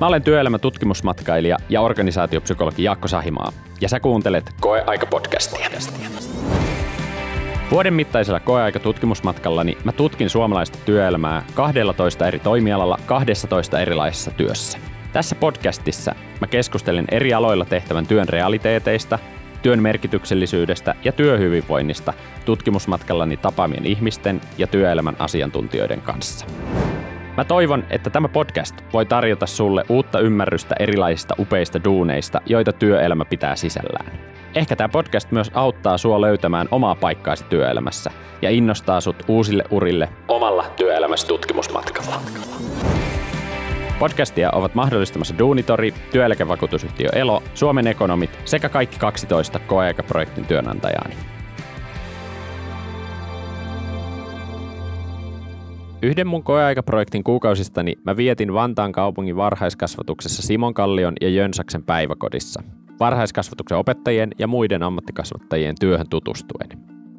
Mä olen työelämä-tutkimusmatkailija ja organisaatiopsykologi Jaakko Sahimaa, ja sä kuuntelet Koeaika-podcastia. Vuoden mittaisella koeaika-tutkimusmatkallani mä tutkin suomalaista työelämää 12 eri toimialalla 12 erilaisessa työssä. Tässä podcastissa mä keskustelen eri aloilla tehtävän työn realiteeteista, työn merkityksellisyydestä ja työhyvinvoinnista tutkimusmatkallani tapaamien ihmisten ja työelämän asiantuntijoiden kanssa. Mä toivon, että tämä podcast voi tarjota sulle uutta ymmärrystä erilaisista upeista duuneista, joita työelämä pitää sisällään. Ehkä tämä podcast myös auttaa sua löytämään omaa paikkaasi työelämässä ja innostaa sut uusille urille omalla työelämässä tutkimusmatkalla. Podcastia ovat mahdollistamassa Duunitori, työeläkevakuutusyhtiö Elo, Suomen ekonomit sekä kaikki 12 koeaikaprojektin työnantajaani. Yhden mun koeaikaprojektin kuukausistani mä vietin Vantaan kaupungin varhaiskasvatuksessa Simon Kallion ja Jönsaksen päiväkodissa, varhaiskasvatuksen opettajien ja muiden ammattikasvattajien työhön tutustuen.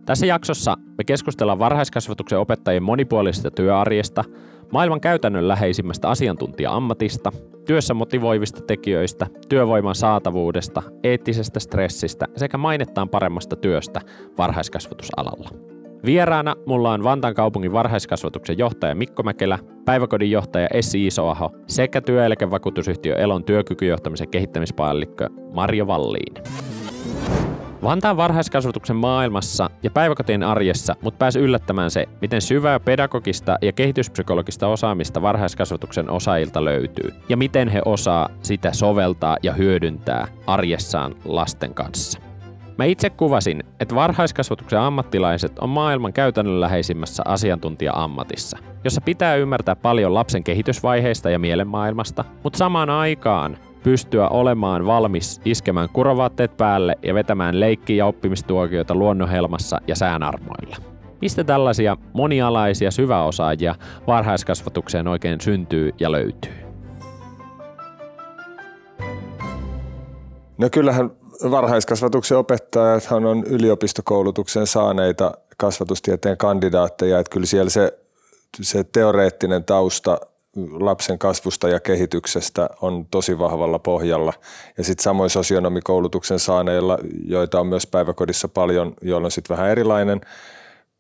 Tässä jaksossa me keskustellaan varhaiskasvatuksen opettajien monipuolisesta työarjesta, maailman käytännön läheisimmästä asiantuntija-ammatista, työssä motivoivista tekijöistä, työvoiman saatavuudesta, eettisestä stressistä sekä mainettaan paremmasta työstä varhaiskasvatusalalla. Vieraana mulla on Vantaan kaupungin varhaiskasvatuksen johtaja Mikko Mäkelä, päiväkodin johtaja Essi Isoaho sekä työeläkevakuutusyhtiö Elon työkykyjohtamisen kehittämispäällikkö Marjo Valliin. Vantaan varhaiskasvatuksen maailmassa ja päiväkotien arjessa mut pääsi yllättämään se, miten syvää pedagogista ja kehityspsykologista osaamista varhaiskasvatuksen osaajilta löytyy ja miten he osaa sitä soveltaa ja hyödyntää arjessaan lasten kanssa. Mä itse kuvasin, että varhaiskasvatuksen ammattilaiset on maailman käytännönläheisimmässä asiantuntija-ammatissa, jossa pitää ymmärtää paljon lapsen kehitysvaiheista ja mielenmaailmasta, mutta samaan aikaan pystyä olemaan valmis iskemään kurovaatteet päälle ja vetämään leikki- ja oppimistuokioita luonnonhelmassa ja säänarmoilla. Mistä tällaisia monialaisia syväosaajia varhaiskasvatukseen oikein syntyy ja löytyy? No kyllähän varhaiskasvatuksen opettajathan on yliopistokoulutuksen saaneita kasvatustieteen kandidaatteja, että kyllä siellä se, se teoreettinen tausta lapsen kasvusta ja kehityksestä on tosi vahvalla pohjalla. Ja sitten samoin sosionomikoulutuksen saaneilla, joita on myös päiväkodissa paljon, joilla on sitten vähän erilainen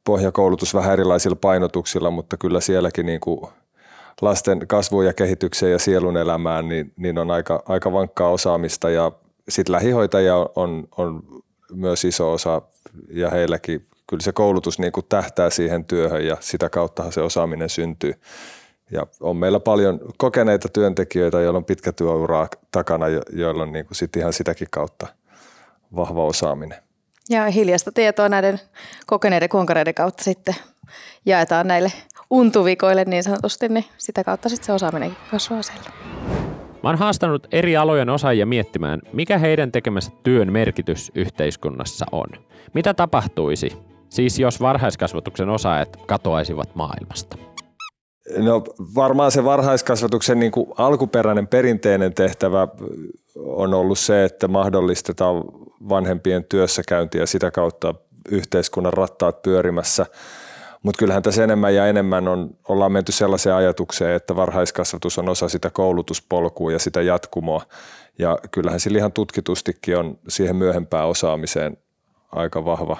pohjakoulutus vähän erilaisilla painotuksilla, mutta kyllä sielläkin niin kuin lasten kasvuun ja kehitykseen ja sielun elämään, niin, niin on aika, aika vankkaa osaamista ja sitten lähihoitajia on, on myös iso osa ja heilläkin kyllä se koulutus niin kuin tähtää siihen työhön ja sitä kauttahan se osaaminen syntyy. Ja on meillä paljon kokeneita työntekijöitä, joilla on pitkä työura takana, joilla on niin kuin sit ihan sitäkin kautta vahva osaaminen. Ja hiljasta tietoa näiden kokeneiden konkareiden kautta sitten jaetaan näille untuvikoille niin sanotusti, niin sitä kautta sitten se osaaminen kasvaa siellä. Mä oon haastanut eri alojen osaajia miettimään, mikä heidän tekemänsä työn merkitys yhteiskunnassa on. Mitä tapahtuisi, siis jos varhaiskasvatuksen osaajat katoaisivat maailmasta? No varmaan se varhaiskasvatuksen niin kuin alkuperäinen perinteinen tehtävä on ollut se, että mahdollistetaan vanhempien työssäkäynti ja sitä kautta yhteiskunnan rattaat pyörimässä – mutta kyllähän tässä enemmän ja enemmän on, ollaan menty sellaiseen ajatukseen, että varhaiskasvatus on osa sitä koulutuspolkua ja sitä jatkumoa. Ja kyllähän sillä ihan tutkitustikin on siihen myöhempään osaamiseen aika vahva,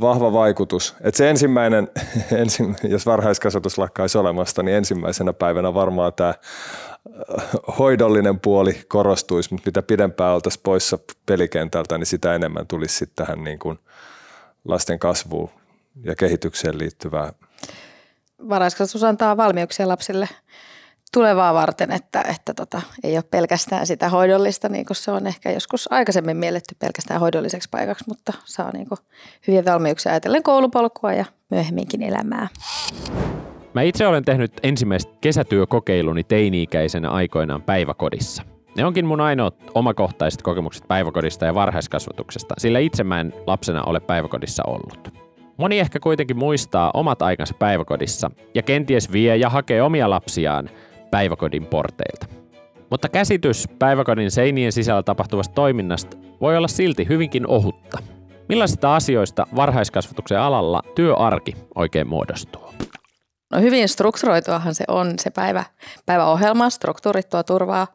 vahva vaikutus. Et se ensimmäinen, ensi, jos varhaiskasvatus lakkaisi olemasta, niin ensimmäisenä päivänä varmaan tämä äh, hoidollinen puoli korostuisi, mutta mitä pidempään oltaisiin poissa pelikentältä, niin sitä enemmän tulisi sitten tähän niin kuin lasten kasvuun ja kehitykseen liittyvää. Varhaiskasvatus antaa valmiuksia lapsille tulevaa varten, että, että tota, ei ole pelkästään sitä hoidollista, niin kuin se on ehkä joskus aikaisemmin mielletty pelkästään hoidolliseksi paikaksi, mutta saa niin kuin hyviä valmiuksia ajatellen koulupolkua ja myöhemminkin elämää. Mä itse olen tehnyt ensimmäiset kesätyökokeiluni teini-ikäisenä aikoinaan päiväkodissa. Ne onkin mun ainoat omakohtaiset kokemukset päiväkodista ja varhaiskasvatuksesta, sillä itse mä en lapsena ole päiväkodissa ollut. Moni ehkä kuitenkin muistaa omat aikansa päiväkodissa ja kenties vie ja hakee omia lapsiaan päiväkodin porteilta. Mutta käsitys päiväkodin seinien sisällä tapahtuvasta toiminnasta voi olla silti hyvinkin ohutta. Millaisista asioista varhaiskasvatuksen alalla työarki oikein muodostuu? No hyvin strukturoituahan se on se päivä, päiväohjelma, struktuurit tuo turvaa,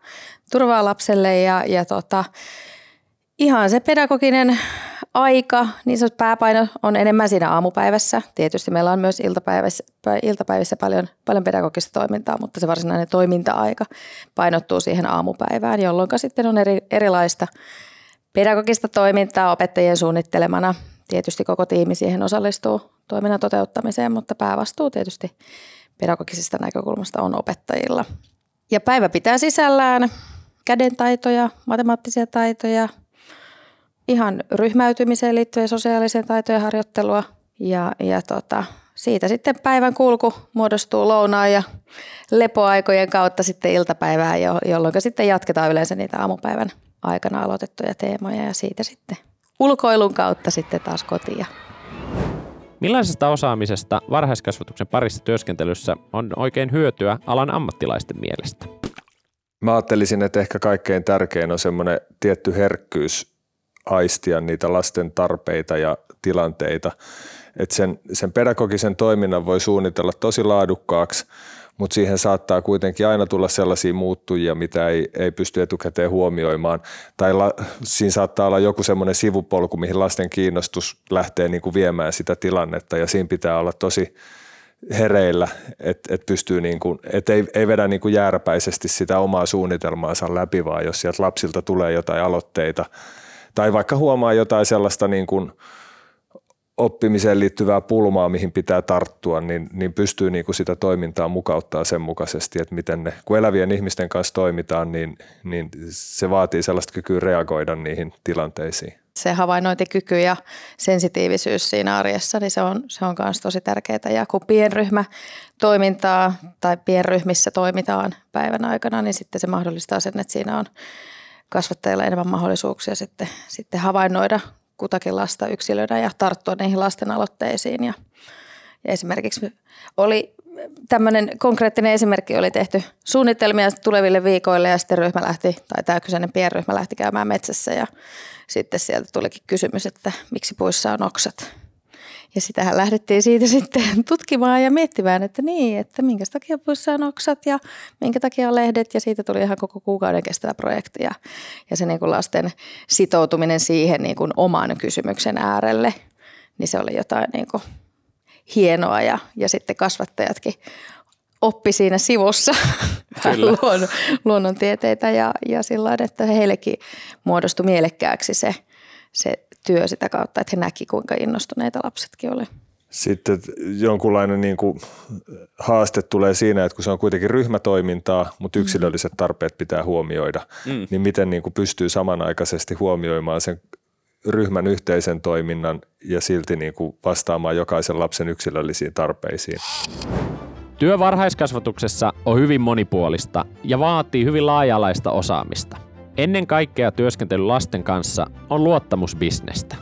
turvaa lapselle ja, ja tota, ihan se pedagoginen aika, niin se pääpaino on enemmän siinä aamupäivässä. Tietysti meillä on myös iltapäivässä, iltapäivässä paljon, paljon pedagogista toimintaa, mutta se varsinainen toiminta-aika painottuu siihen aamupäivään, jolloin sitten on eri, erilaista pedagogista toimintaa opettajien suunnittelemana. Tietysti koko tiimi siihen osallistuu toiminnan toteuttamiseen, mutta päävastuu tietysti pedagogisesta näkökulmasta on opettajilla. Ja päivä pitää sisällään kädentaitoja, matemaattisia taitoja, ihan ryhmäytymiseen liittyen sosiaaliseen taitojen harjoittelua ja, ja tota, siitä sitten päivän kulku muodostuu lounaan ja lepoaikojen kautta sitten iltapäivään, jolloin sitten jatketaan yleensä niitä aamupäivän aikana aloitettuja teemoja ja siitä sitten ulkoilun kautta sitten taas kotiin. Millaisesta osaamisesta varhaiskasvatuksen parissa työskentelyssä on oikein hyötyä alan ammattilaisten mielestä? Mä ajattelisin, että ehkä kaikkein tärkein on semmoinen tietty herkkyys aistia niitä lasten tarpeita ja tilanteita. Että sen, sen pedagogisen toiminnan voi suunnitella tosi laadukkaaksi, mutta siihen saattaa kuitenkin aina tulla sellaisia muuttujia, mitä ei, ei pysty etukäteen huomioimaan. Tai la, siinä saattaa olla joku semmoinen sivupolku, mihin lasten kiinnostus lähtee niin kuin viemään sitä tilannetta ja siinä pitää olla tosi hereillä, että et pystyy niin kuin, et ei, ei vedä niin kuin jääräpäisesti sitä omaa suunnitelmaansa läpi, vaan jos sieltä lapsilta tulee jotain aloitteita tai vaikka huomaa jotain sellaista niin kuin – oppimiseen liittyvää pulmaa, mihin pitää tarttua, niin, niin pystyy niin kuin sitä toimintaa mukauttaa sen mukaisesti, että miten ne, kun elävien ihmisten kanssa toimitaan, niin, niin se vaatii sellaista kykyä reagoida niihin tilanteisiin. Se havainnointikyky ja sensitiivisyys siinä arjessa, niin se on, se on myös tosi tärkeää. Ja kun pienryhmä toimintaa tai pienryhmissä toimitaan päivän aikana, niin sitten se mahdollistaa sen, että siinä on kasvattajilla enemmän mahdollisuuksia sitten, sitten havainnoida kutakin lasta yksilöidä ja tarttua niihin lasten aloitteisiin. Ja, ja esimerkiksi oli tämmöinen konkreettinen esimerkki oli tehty suunnitelmia tuleville viikoille ja sitten ryhmä lähti, tai tämä kyseinen pienryhmä lähti käymään metsässä ja sitten sieltä tulikin kysymys, että miksi puissa on oksat. Ja sitähän lähdettiin siitä sitten tutkimaan ja miettimään, että niin, että minkä takia puissa on oksat ja minkä takia on lehdet. Ja siitä tuli ihan koko kuukauden kestävä projekti ja, ja se niin kuin lasten sitoutuminen siihen niin kuin oman kysymyksen äärelle, niin se oli jotain niin kuin hienoa ja, ja sitten kasvattajatkin oppi siinä sivussa luonnon, luonnontieteitä ja, ja sillä että heillekin muodostui mielekkääksi se, se työ sitä kautta, että he näki kuinka innostuneita lapsetkin oli. Sitten jonkunlainen niin kuin haaste tulee siinä, että kun se on kuitenkin ryhmätoimintaa, mutta mm. yksilölliset tarpeet pitää huomioida, mm. niin miten niin kuin pystyy samanaikaisesti huomioimaan sen ryhmän yhteisen toiminnan ja silti niin kuin vastaamaan jokaisen lapsen yksilöllisiin tarpeisiin. Työ varhaiskasvatuksessa on hyvin monipuolista ja vaatii hyvin laaja-alaista osaamista – Ennen kaikkea työskentely lasten kanssa on luottamusbisnestä.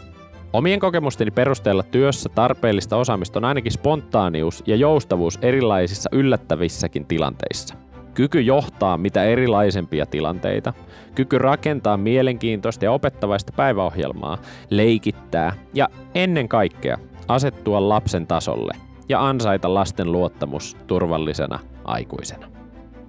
Omien kokemusteni perusteella työssä tarpeellista osaamista on ainakin spontaanius ja joustavuus erilaisissa yllättävissäkin tilanteissa. Kyky johtaa mitä erilaisempia tilanteita, kyky rakentaa mielenkiintoista ja opettavaista päiväohjelmaa, leikittää ja ennen kaikkea asettua lapsen tasolle ja ansaita lasten luottamus turvallisena aikuisena.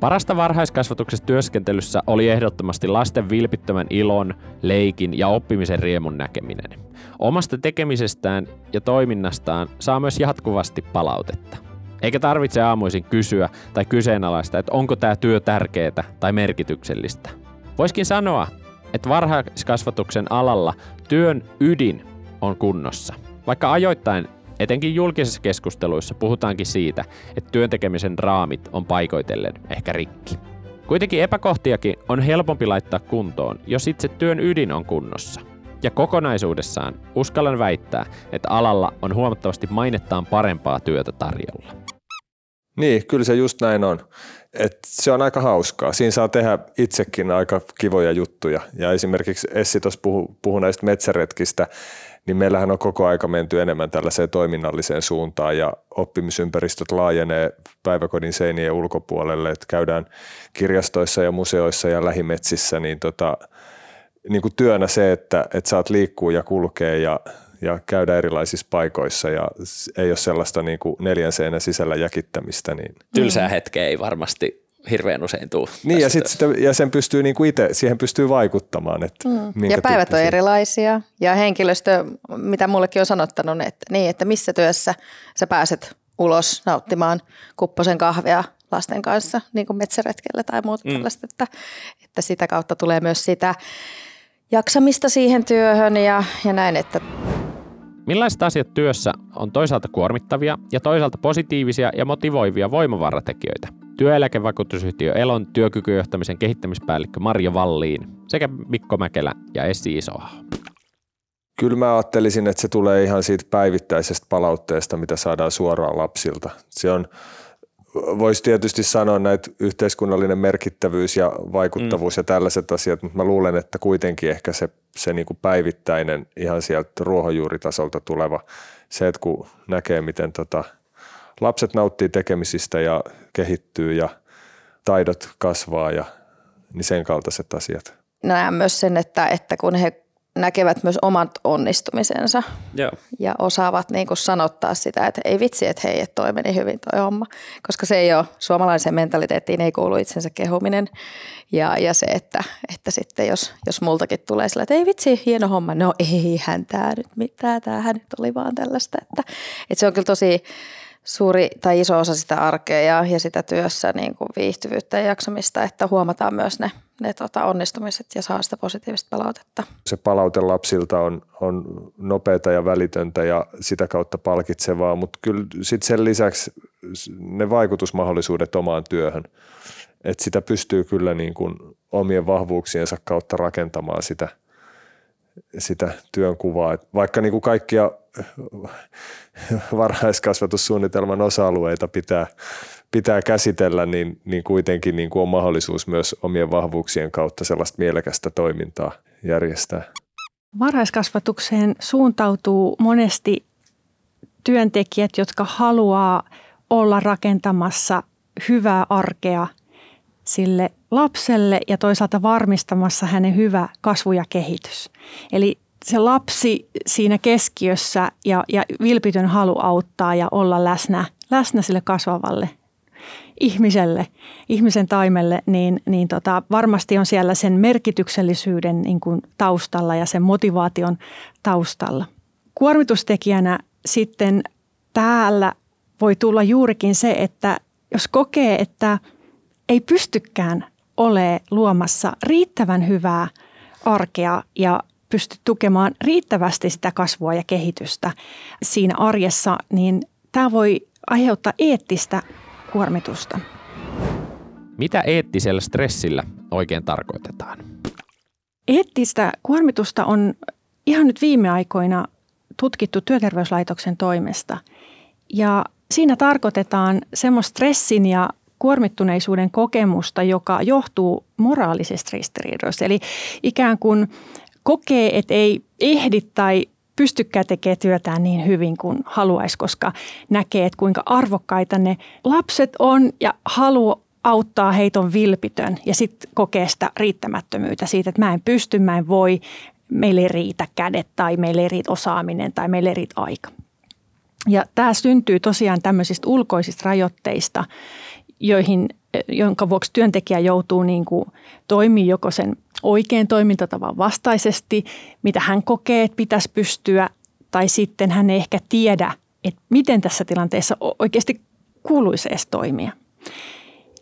Parasta varhaiskasvatuksessa työskentelyssä oli ehdottomasti lasten vilpittömän ilon, leikin ja oppimisen riemun näkeminen. Omasta tekemisestään ja toiminnastaan saa myös jatkuvasti palautetta. Eikä tarvitse aamuisin kysyä tai kyseenalaista, että onko tämä työ tärkeää tai merkityksellistä. Voiskin sanoa, että varhaiskasvatuksen alalla työn ydin on kunnossa. Vaikka ajoittain Etenkin julkisissa keskusteluissa puhutaankin siitä, että työntekemisen raamit on paikoitellen ehkä rikki. Kuitenkin epäkohtiakin on helpompi laittaa kuntoon, jos itse työn ydin on kunnossa. Ja kokonaisuudessaan uskallan väittää, että alalla on huomattavasti mainettaan parempaa työtä tarjolla. Niin, kyllä se just näin on. Et se on aika hauskaa. Siinä saa tehdä itsekin aika kivoja juttuja. Ja esimerkiksi Essi tuossa puhui puhu näistä metsäretkistä, niin meillähän on koko aika menty enemmän tällaiseen toiminnalliseen suuntaan ja oppimisympäristöt laajenee päiväkodin seinien ulkopuolelle, että käydään kirjastoissa ja museoissa ja lähimetsissä, niin, tota, niin kuin työnä se, että, että saat liikkua ja kulkea ja, ja käydä erilaisissa paikoissa ja ei ole sellaista niin kuin neljän seinän sisällä jäkittämistä. Niin. Tylsää hetkeä ei varmasti hirveän usein tuu. Niin ja, sit sitä, ja sen pystyy niinku itse, siihen pystyy vaikuttamaan. Että mm. Ja päivät on erilaisia ja henkilöstö, mitä mullekin on sanottanut, että, niin, että missä työssä sä pääset ulos nauttimaan kupposen kahvia lasten kanssa, niin kuin metsäretkellä tai muuta mm. tällaista, että, että sitä kautta tulee myös sitä jaksamista siihen työhön ja, ja näin, että Millaiset asiat työssä on toisaalta kuormittavia ja toisaalta positiivisia ja motivoivia voimavaratekijöitä? Työeläkevakuutusyhtiö Elon työkykyjohtamisen kehittämispäällikkö Marja Valliin sekä Mikko Mäkelä ja Essi Isoa. Kyllä mä ajattelisin, että se tulee ihan siitä päivittäisestä palautteesta, mitä saadaan suoraan lapsilta. Se on, voisi tietysti sanoa näitä yhteiskunnallinen merkittävyys ja vaikuttavuus mm. ja tällaiset asiat, mutta mä luulen, että kuitenkin ehkä se, se niin kuin päivittäinen ihan sieltä ruohonjuuritasolta tuleva, se, että kun näkee, miten tota, lapset nauttii tekemisistä ja kehittyy ja taidot kasvaa ja niin sen kaltaiset asiat. Näen myös sen, että, että kun he näkevät myös omat onnistumisensa Joo. ja osaavat niin kuin sanottaa sitä, että ei vitsi, että hei, että toi meni hyvin toi homma, koska se ei ole, suomalaiseen mentaliteettiin ei kuulu itsensä kehuminen ja, ja se, että, että sitten jos, jos multakin tulee sillä, että ei vitsi, hieno homma, no eihän tämä nyt mitään, tämähän nyt oli vaan tällaista, että, että se on kyllä tosi suuri tai iso osa sitä arkea ja, ja sitä työssä niin kuin viihtyvyyttä ja jaksamista, että huomataan myös ne, ne tota, onnistumiset ja saa sitä positiivista palautetta. Se palaute lapsilta on, on nopeata ja välitöntä ja sitä kautta palkitsevaa, mutta kyllä sit sen lisäksi ne vaikutusmahdollisuudet omaan työhön, että sitä pystyy kyllä niin kuin omien vahvuuksiensa kautta rakentamaan sitä, sitä työnkuvaa. Et vaikka niin kuin kaikkia varhaiskasvatussuunnitelman osa-alueita pitää, pitää käsitellä, niin, niin kuitenkin niin kuin on mahdollisuus myös omien vahvuuksien kautta sellaista mielekästä toimintaa järjestää. Varhaiskasvatukseen suuntautuu monesti työntekijät, jotka haluaa olla rakentamassa hyvää arkea sille lapselle ja toisaalta varmistamassa hänen hyvä kasvu ja kehitys. Eli se lapsi siinä keskiössä ja, ja vilpitön halu auttaa ja olla läsnä, läsnä sille kasvavalle ihmiselle, ihmisen taimelle, niin, niin tota, varmasti on siellä sen merkityksellisyyden niin kuin taustalla ja sen motivaation taustalla. Kuormitustekijänä sitten täällä voi tulla juurikin se, että jos kokee, että ei pystykään ole luomassa riittävän hyvää arkea ja pysty tukemaan riittävästi sitä kasvua ja kehitystä siinä arjessa, niin tämä voi aiheuttaa eettistä kuormitusta. Mitä eettisellä stressillä oikein tarkoitetaan? Eettistä kuormitusta on ihan nyt viime aikoina tutkittu työterveyslaitoksen toimesta. Ja siinä tarkoitetaan semmoista stressin ja kuormittuneisuuden kokemusta, joka johtuu moraalisesta ristiriidoista. Eli ikään kuin kokee, että ei ehdi tai pystykään tekemään työtään niin hyvin kuin haluaisi, koska näkee, että kuinka arvokkaita ne lapset on ja haluaa auttaa heitä on vilpitön ja sitten kokee sitä riittämättömyyttä siitä, että mä en pysty, mä en voi, meille ei riitä kädet tai meille ei riitä osaaminen tai meille ei riitä aika. Ja tämä syntyy tosiaan tämmöisistä ulkoisista rajoitteista, joihin, jonka vuoksi työntekijä joutuu niin kuin toimii joko sen oikein toimintatavan vastaisesti, mitä hän kokee, että pitäisi pystyä, tai sitten hän ei ehkä tiedä, että miten tässä tilanteessa oikeasti kuuluisi edes toimia.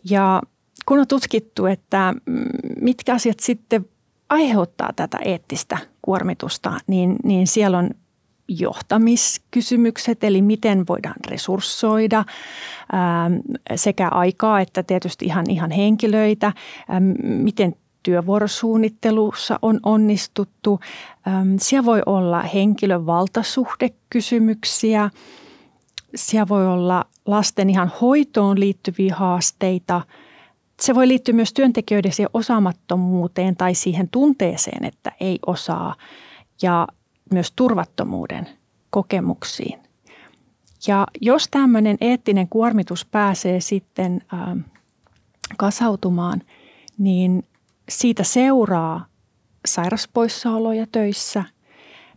Ja kun on tutkittu, että mm, mitkä asiat sitten aiheuttaa tätä eettistä kuormitusta, niin, niin siellä on johtamiskysymykset, eli miten voidaan resurssoida ää, sekä aikaa että tietysti ihan, ihan henkilöitä, ää, miten työvuorosuunnittelussa on onnistuttu. Siellä voi olla henkilön valtasuhdekysymyksiä. Siellä voi olla lasten ihan hoitoon liittyviä haasteita. Se voi liittyä myös työntekijöiden siihen osaamattomuuteen tai siihen tunteeseen, että ei osaa. Ja myös turvattomuuden kokemuksiin. Ja jos tämmöinen eettinen kuormitus pääsee sitten kasautumaan, niin siitä seuraa sairaspoissaoloja töissä,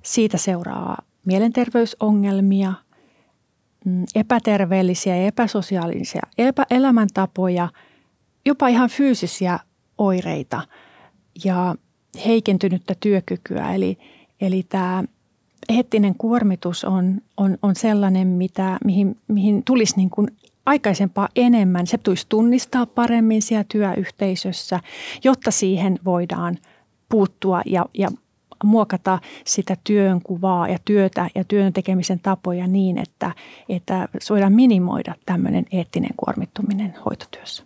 siitä seuraa mielenterveysongelmia, mm, epäterveellisiä ja epäsosiaalisia epä- elämäntapoja, jopa ihan fyysisiä oireita ja heikentynyttä työkykyä. Eli, eli tämä eettinen kuormitus on, on, on sellainen, mitä, mihin, mihin tulisi niin kuin aikaisempaa enemmän. Se tulisi tunnistaa paremmin siellä työyhteisössä, jotta siihen voidaan puuttua ja, ja muokata sitä työnkuvaa ja työtä ja työn tekemisen tapoja niin, että, että voidaan minimoida tämmöinen eettinen kuormittuminen hoitotyössä.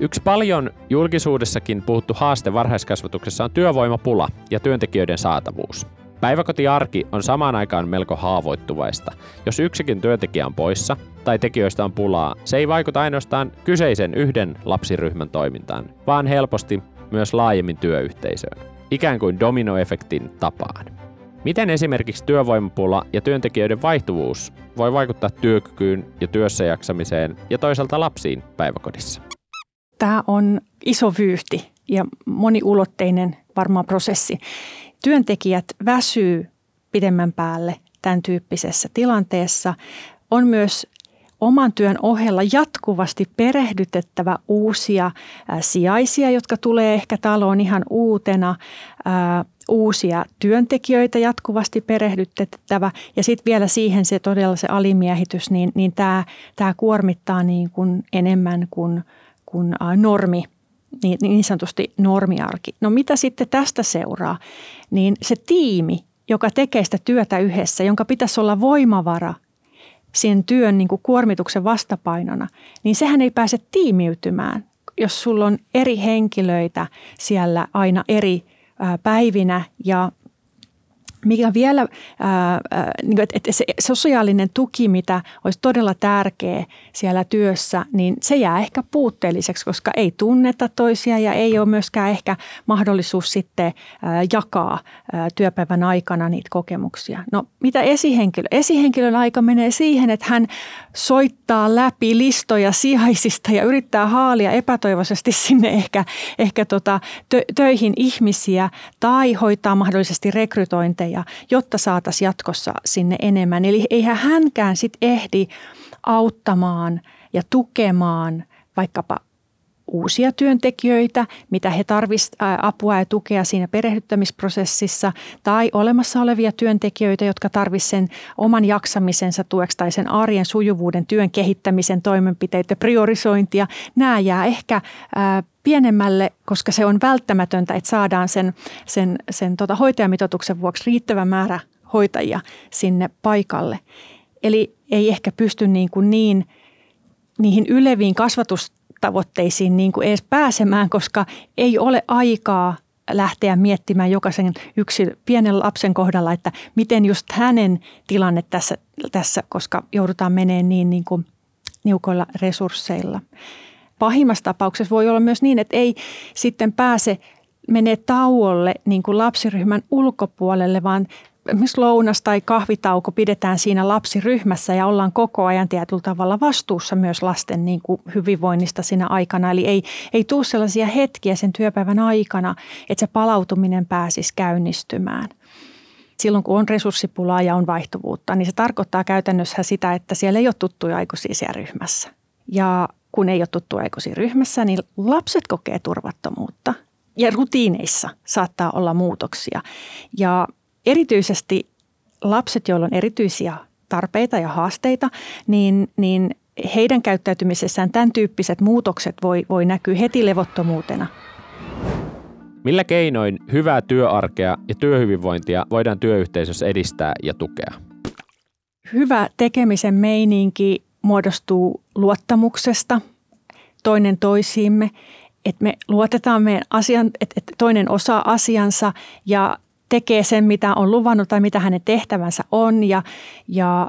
Yksi paljon julkisuudessakin puhuttu haaste varhaiskasvatuksessa on työvoimapula ja työntekijöiden saatavuus. Päiväkotiarki on samaan aikaan melko haavoittuvaista. Jos yksikin työntekijä on poissa tai tekijöistä on pulaa, se ei vaikuta ainoastaan kyseisen yhden lapsiryhmän toimintaan, vaan helposti myös laajemmin työyhteisöön. Ikään kuin dominoefektin tapaan. Miten esimerkiksi työvoimapula ja työntekijöiden vaihtuvuus voi vaikuttaa työkykyyn ja työssäjaksamiseen ja toisaalta lapsiin päiväkodissa? Tämä on iso vyyhti ja moniulotteinen varmaan prosessi työntekijät väsyy pidemmän päälle tämän tyyppisessä tilanteessa. On myös oman työn ohella jatkuvasti perehdytettävä uusia sijaisia, jotka tulee ehkä taloon ihan uutena, uusia työntekijöitä jatkuvasti perehdytettävä ja sitten vielä siihen se todella se alimiehitys, niin, niin tämä, kuormittaa niin kuin enemmän kuin, kuin normi niin, sanotusti normiarki. No mitä sitten tästä seuraa? Niin se tiimi, joka tekee sitä työtä yhdessä, jonka pitäisi olla voimavara sen työn niin kuin kuormituksen vastapainona, niin sehän ei pääse tiimiytymään, jos sulla on eri henkilöitä siellä aina eri päivinä ja mikä vielä, ää, niin että, että se sosiaalinen tuki, mitä olisi todella tärkeä siellä työssä, niin se jää ehkä puutteelliseksi, koska ei tunneta toisia ja ei ole myöskään ehkä mahdollisuus sitten ää, jakaa ää, työpäivän aikana niitä kokemuksia. No mitä esihenkilö? Esihenkilön aika menee siihen, että hän soittaa läpi listoja sijaisista ja yrittää haalia epätoivoisesti sinne ehkä, ehkä tota, tö, töihin ihmisiä tai hoitaa mahdollisesti rekrytointeja ja jotta saataisiin jatkossa sinne enemmän. Eli eihän hänkään sitten ehdi auttamaan ja tukemaan vaikkapa uusia työntekijöitä, mitä he tarvitsevat apua ja tukea siinä perehdyttämisprosessissa, tai olemassa olevia työntekijöitä, jotka tarvitsevat sen oman jaksamisensa tueksi tai sen arjen sujuvuuden työn kehittämisen toimenpiteitä, priorisointia. Nämä jää ehkä pienemmälle, koska se on välttämätöntä, että saadaan sen, sen, sen tota hoitajamitoituksen vuoksi riittävä määrä hoitajia sinne paikalle. Eli ei ehkä pysty niin, kuin niin niihin yleviin kasvatustavoitteisiin niin kuin edes pääsemään, koska ei ole aikaa lähteä miettimään jokaisen yksi pienen lapsen kohdalla, että miten just hänen tilanne tässä, tässä koska joudutaan meneen niin, niin kuin niukoilla resursseilla. Pahimmassa tapauksessa voi olla myös niin, että ei sitten pääse menee tauolle niin kuin lapsiryhmän ulkopuolelle, vaan esimerkiksi lounas tai kahvitauko pidetään siinä lapsiryhmässä ja ollaan koko ajan tietyllä tavalla vastuussa myös lasten niin kuin hyvinvoinnista siinä aikana. Eli ei, ei tule sellaisia hetkiä sen työpäivän aikana, että se palautuminen pääsisi käynnistymään. Silloin kun on resurssipulaa ja on vaihtuvuutta, niin se tarkoittaa käytännössä sitä, että siellä ei ole tuttuja aikuisia siellä ryhmässä. Ja kun ei ole tuttu aikuisia ryhmässä, niin lapset kokee turvattomuutta ja rutiineissa saattaa olla muutoksia. Ja erityisesti lapset, joilla on erityisiä tarpeita ja haasteita, niin, niin heidän käyttäytymisessään tämän tyyppiset muutokset voi, voi näkyä heti levottomuutena. Millä keinoin hyvää työarkea ja työhyvinvointia voidaan työyhteisössä edistää ja tukea? Hyvä tekemisen meininki muodostuu luottamuksesta toinen toisiimme, että me luotetaan meidän asian, että toinen osaa asiansa ja tekee sen, mitä on luvannut tai mitä hänen tehtävänsä on ja, ja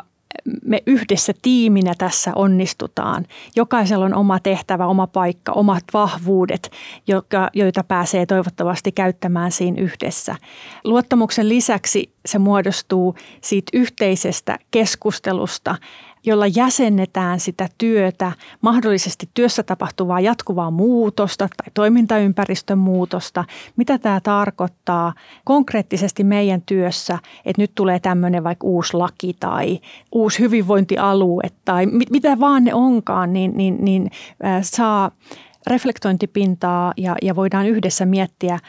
me yhdessä tiiminä tässä onnistutaan. Jokaisella on oma tehtävä, oma paikka, omat vahvuudet, joka, joita pääsee toivottavasti käyttämään siinä yhdessä. Luottamuksen lisäksi se muodostuu siitä yhteisestä keskustelusta jolla jäsennetään sitä työtä, mahdollisesti työssä tapahtuvaa jatkuvaa muutosta tai toimintaympäristön muutosta. Mitä tämä tarkoittaa konkreettisesti meidän työssä, että nyt tulee tämmöinen vaikka uusi laki tai uusi hyvinvointialue tai mit, mitä vaan ne onkaan, niin, niin, niin äh, saa reflektointipintaa ja, ja voidaan yhdessä miettiä äh,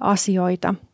asioita –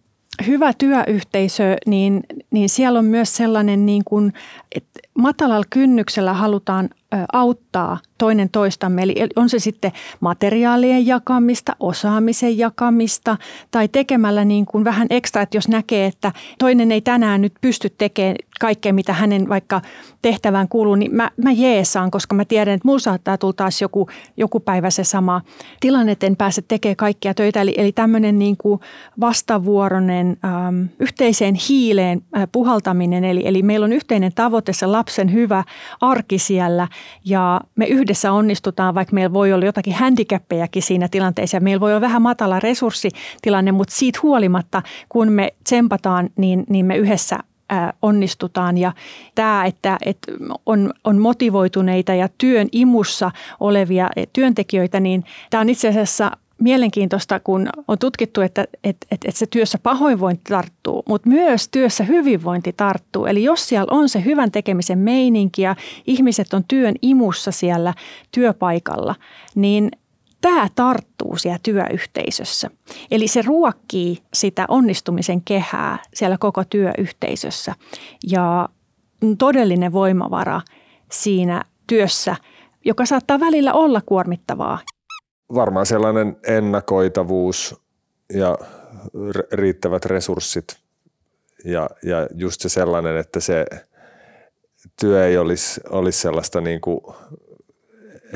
hyvä työyhteisö, niin, niin siellä on myös sellainen, niin kuin, että matalalla kynnyksellä halutaan auttaa toinen toistamme. Eli on se sitten materiaalien jakamista, osaamisen jakamista tai tekemällä niin kuin vähän ekstra, että jos näkee, että toinen ei tänään nyt pysty tekemään kaikkea, mitä hänen vaikka tehtävään kuuluu, niin mä, mä jeesaan, koska mä tiedän, että mulla saattaa tulla taas joku, joku päivä se sama tilanne, että en pääse tekemään kaikkia töitä. Eli, eli tämmöinen niin kuin vastavuoroinen ähm, yhteiseen hiileen äh, puhaltaminen, eli, eli meillä on yhteinen tavoite se lapsen hyvä arki siellä ja me yhdessä onnistutaan, vaikka meillä voi olla jotakin handicappejakin siinä tilanteessa. Meillä voi olla vähän matala resurssitilanne, mutta siitä huolimatta, kun me tsempataan, niin, niin me yhdessä onnistutaan. Ja tämä, että, että on, on motivoituneita ja työn imussa olevia työntekijöitä, niin tämä on itse asiassa mielenkiintoista, kun on tutkittu, että, että, että, että se työssä pahoinvointi tarttuu, mutta myös työssä hyvinvointi tarttuu. Eli jos siellä on se hyvän tekemisen meininki ja ihmiset on työn imussa siellä työpaikalla, niin tämä tarttuu siellä työyhteisössä. Eli se ruokkii sitä onnistumisen kehää siellä koko työyhteisössä ja todellinen voimavara siinä työssä, joka saattaa välillä olla kuormittavaa varmaan sellainen ennakoitavuus ja riittävät resurssit ja, ja just se sellainen, että se työ ei olisi, olisi sellaista niin kuin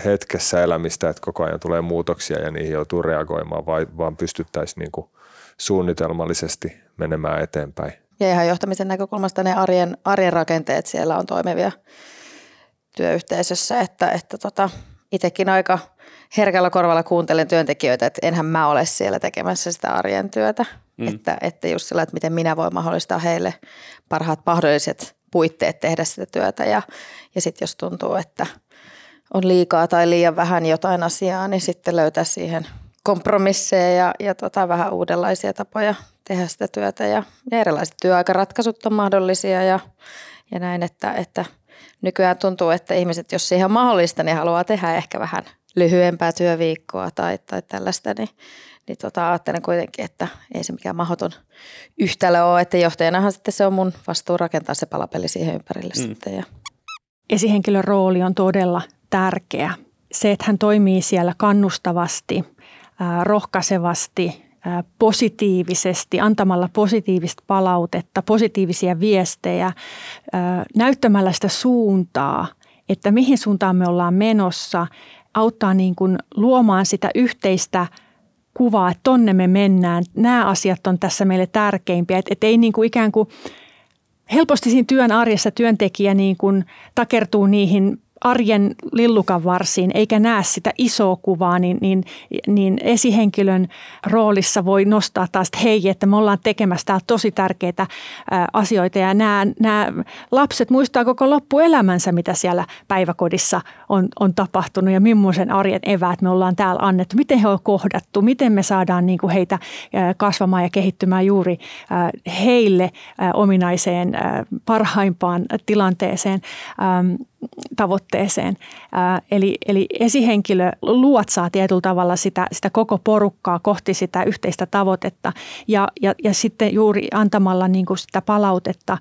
hetkessä elämistä, että koko ajan tulee muutoksia ja niihin joutuu reagoimaan, vaan pystyttäisiin niin kuin suunnitelmallisesti menemään eteenpäin. Ja ihan johtamisen näkökulmasta ne arjen, arjen rakenteet siellä on toimivia työyhteisössä, että, että tota, itsekin aika – herkällä korvalla kuuntelen työntekijöitä, että enhän mä ole siellä tekemässä sitä arjen työtä. Mm. Että, että just sillä, että miten minä voin mahdollistaa heille parhaat mahdolliset puitteet tehdä sitä työtä. Ja, ja sitten jos tuntuu, että on liikaa tai liian vähän jotain asiaa, niin sitten löytää siihen kompromisseja ja, ja tota, vähän uudenlaisia tapoja tehdä sitä työtä. Ja, ja erilaiset työaikaratkaisut on mahdollisia ja, ja näin, että, että nykyään tuntuu, että ihmiset, jos siihen on mahdollista, niin haluaa tehdä ehkä vähän lyhyempää työviikkoa tai, tai tällaista, niin, niin tota, ajattelen kuitenkin, että ei se mikään mahdoton yhtälö ole, että johtajanahan sitten se on mun vastuu rakentaa se palapeli siihen ympärille mm. sitten. Ja. Esihenkilön rooli on todella tärkeä. Se, että hän toimii siellä kannustavasti, rohkaisevasti, positiivisesti, antamalla positiivista palautetta, positiivisia viestejä, näyttämällä sitä suuntaa, että mihin suuntaan me ollaan menossa, auttaa niin kuin luomaan sitä yhteistä kuvaa, että tonne me mennään. Nämä asiat on tässä meille tärkeimpiä, että et ei niin kuin ikään kuin helposti siinä työn arjessa työntekijä niin kuin takertuu niihin arjen lillukan varsiin eikä näe sitä isoa kuvaa, niin, niin, niin esihenkilön roolissa voi nostaa taas, että hei, että me ollaan tekemässä täällä tosi tärkeitä asioita. Ja nämä, nämä lapset muistaa koko loppuelämänsä, mitä siellä päiväkodissa on, on tapahtunut ja millaisen arjen eväät me ollaan täällä annettu, miten he on kohdattu, miten me saadaan niin kuin heitä kasvamaan ja kehittymään juuri heille ominaiseen parhaimpaan tilanteeseen tavoitteeseen. Eli, eli esihenkilö luotsaa tietyllä tavalla sitä, sitä koko porukkaa kohti sitä yhteistä tavoitetta ja, ja, ja sitten juuri antamalla niin kuin sitä palautetta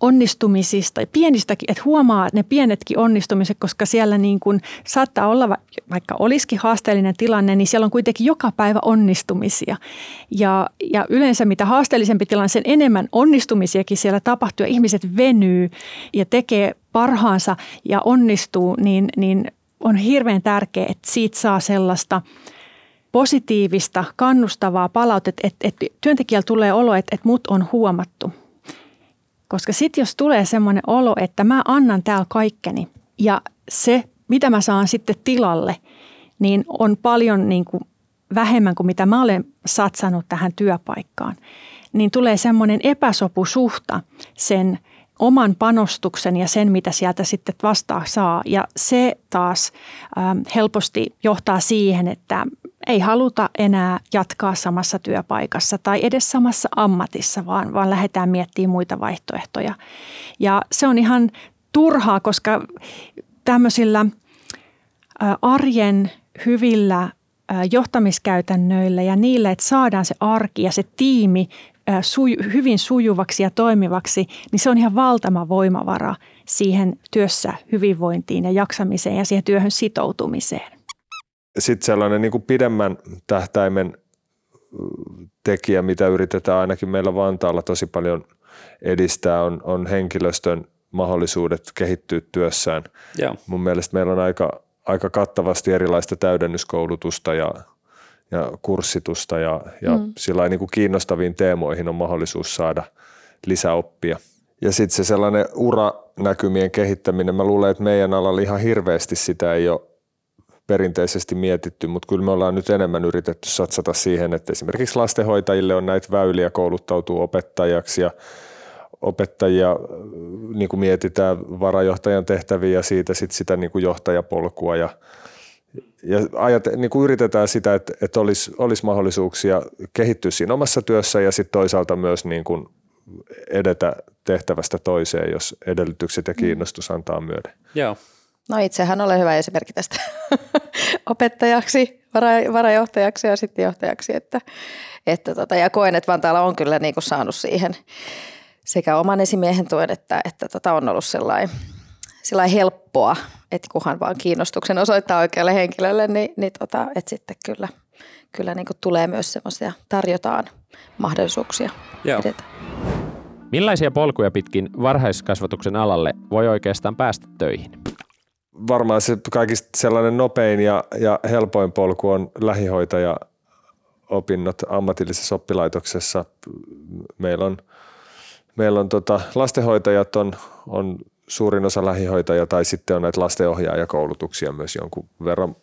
onnistumisista, pienistäkin, että huomaa ne pienetkin onnistumiset, koska siellä niin kuin saattaa olla, vaikka olisikin haasteellinen tilanne, niin siellä on kuitenkin joka päivä onnistumisia. Ja, ja yleensä mitä haasteellisempi tilanne, sen enemmän onnistumisiakin siellä tapahtuu ja ihmiset venyy ja tekee parhaansa ja onnistuu, niin, niin on hirveän tärkeää, että siitä saa sellaista positiivista, kannustavaa palautetta, että, että työntekijällä tulee olo, että, että mut on huomattu – koska sitten jos tulee semmoinen olo, että mä annan täällä kaikkeni ja se, mitä mä saan sitten tilalle, niin on paljon niin kuin vähemmän kuin mitä mä olen satsannut tähän työpaikkaan, niin tulee semmoinen epäsopusuhta sen oman panostuksen ja sen, mitä sieltä sitten vastaan saa. Ja se taas ähm, helposti johtaa siihen, että ei haluta enää jatkaa samassa työpaikassa tai edes samassa ammatissa, vaan, vaan lähdetään miettimään muita vaihtoehtoja. Ja se on ihan turhaa, koska tämmöisillä arjen hyvillä johtamiskäytännöillä ja niillä, että saadaan se arki ja se tiimi suju, hyvin sujuvaksi ja toimivaksi, niin se on ihan valtava voimavara siihen työssä hyvinvointiin ja jaksamiseen ja siihen työhön sitoutumiseen. Sitten sellainen niin kuin pidemmän tähtäimen tekijä, mitä yritetään ainakin meillä Vantaalla tosi paljon edistää, on, on henkilöstön mahdollisuudet kehittyä työssään. Joo. Mun mielestä meillä on aika, aika kattavasti erilaista täydennyskoulutusta ja, ja kurssitusta ja, ja mm. sillä niin kuin kiinnostaviin teemoihin on mahdollisuus saada lisäoppia. Ja sitten se sellainen uranäkymien kehittäminen, mä luulen, että meidän alalla ihan hirveästi sitä ei ole perinteisesti mietitty, mutta kyllä me ollaan nyt enemmän yritetty satsata siihen, että esimerkiksi lastenhoitajille on näitä väyliä kouluttautuu opettajaksi ja opettajia niin kuin mietitään varajohtajan tehtäviä ja siitä sit sitä niin kuin johtajapolkua ja, ja ajat, niin kuin yritetään sitä, että, että olisi, olisi mahdollisuuksia kehittyä siinä omassa työssä ja sitten toisaalta myös niin kuin edetä tehtävästä toiseen, jos edellytykset ja mm. kiinnostus antaa myöden. Joo. No itsehän olen hyvä esimerkki tästä opettajaksi, vara, varajohtajaksi ja sitten johtajaksi, että, että tota, ja koen, että Vantaalla on kyllä niin kuin saanut siihen sekä oman esimiehen tuen että, että tota on ollut sellainen, sellainen helppoa, että kunhan vaan kiinnostuksen osoittaa oikealle henkilölle, niin, niin tota, että sitten kyllä, kyllä niin kuin tulee myös semmoisia, tarjotaan mahdollisuuksia Joo. edetä. Millaisia polkuja pitkin varhaiskasvatuksen alalle voi oikeastaan päästä töihin? Varmaan se kaikista sellainen nopein ja, ja helpoin polku on lähihoitaja opinnot ammatillisessa oppilaitoksessa. Meillä on – meillä on tota, lastenhoitajat on, on suurin osa lähihoitajia tai sitten on näitä lastenohjaajakoulutuksia myös jonkun verran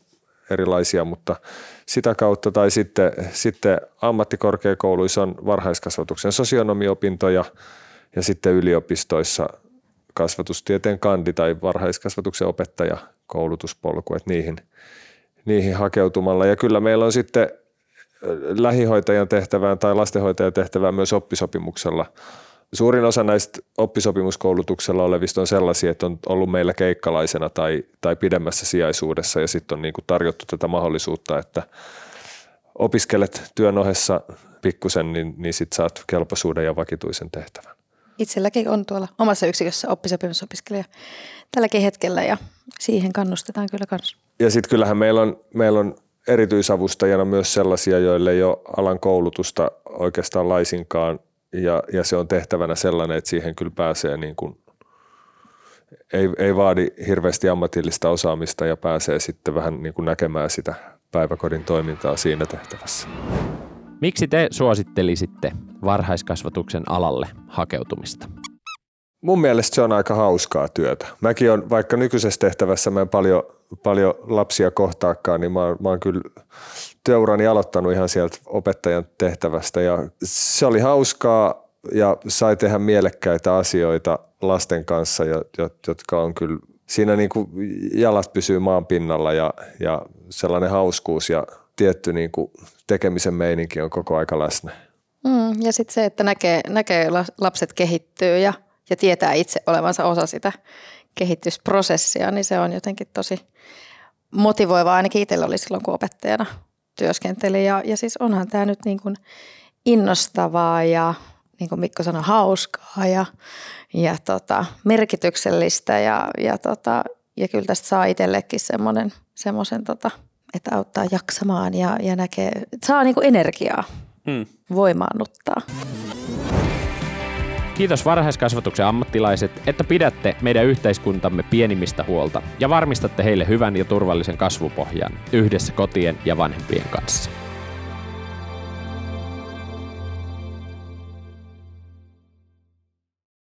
erilaisia, mutta sitä kautta tai sitten, sitten ammattikorkeakouluissa on varhaiskasvatuksen sosionomiopintoja ja sitten yliopistoissa kasvatustieteen kandi tai varhaiskasvatuksen opettajakoulutuspolku, että niihin, niihin hakeutumalla. Ja kyllä meillä on sitten lähihoitajan tehtävään tai lastenhoitajan tehtävään myös oppisopimuksella – Suurin osa näistä oppisopimuskoulutuksella olevista on sellaisia, että on ollut meillä keikkalaisena tai, tai pidemmässä sijaisuudessa ja sitten on niin kuin tarjottu tätä mahdollisuutta, että opiskelet työn ohessa pikkusen, niin, niin sitten saat kelpoisuuden ja vakituisen tehtävän. Itselläkin on tuolla omassa yksikössä oppisopimusopiskelija tälläkin hetkellä ja siihen kannustetaan kyllä kanssa. Ja sitten kyllähän meillä on, meillä on erityisavustajana myös sellaisia, joille ei ole alan koulutusta oikeastaan laisinkaan ja, ja se on tehtävänä sellainen, että siihen kyllä pääsee niin kuin, ei, ei vaadi hirveästi ammatillista osaamista ja pääsee sitten vähän niin kuin näkemään sitä päiväkodin toimintaa siinä tehtävässä. Miksi te suosittelisitte varhaiskasvatuksen alalle hakeutumista? Mun mielestä se on aika hauskaa työtä. Mäkin on, vaikka nykyisessä tehtävässä mä en paljon, paljon lapsia kohtaakaan, niin mä oon, mä oon kyllä työurani aloittanut ihan sieltä opettajan tehtävästä ja se oli hauskaa ja sai tehdä mielekkäitä asioita lasten kanssa, jotka on kyllä, siinä niin kuin jalat pysyy maan pinnalla ja, ja sellainen hauskuus ja tietty niin kuin tekemisen meininki on koko aika läsnä. Mm, ja sitten se, että näkee, näkee lapset kehittyy ja, ja tietää itse olevansa osa sitä kehitysprosessia, niin se on jotenkin tosi motivoivaa. Ainakin itsellä oli silloin, kun opettajana työskenteli. Ja, ja siis onhan tämä nyt niin kuin innostavaa ja niin kuin Mikko sanoi, hauskaa ja, ja tota, merkityksellistä ja, ja, tota, ja kyllä tästä saa itsellekin semmoisen, tota, että auttaa jaksamaan ja, ja näkee, saa niin kuin energiaa hmm. voimaannuttaa. Kiitos varhaiskasvatuksen ammattilaiset, että pidätte meidän yhteiskuntamme pienimmistä huolta ja varmistatte heille hyvän ja turvallisen kasvupohjan yhdessä kotien ja vanhempien kanssa.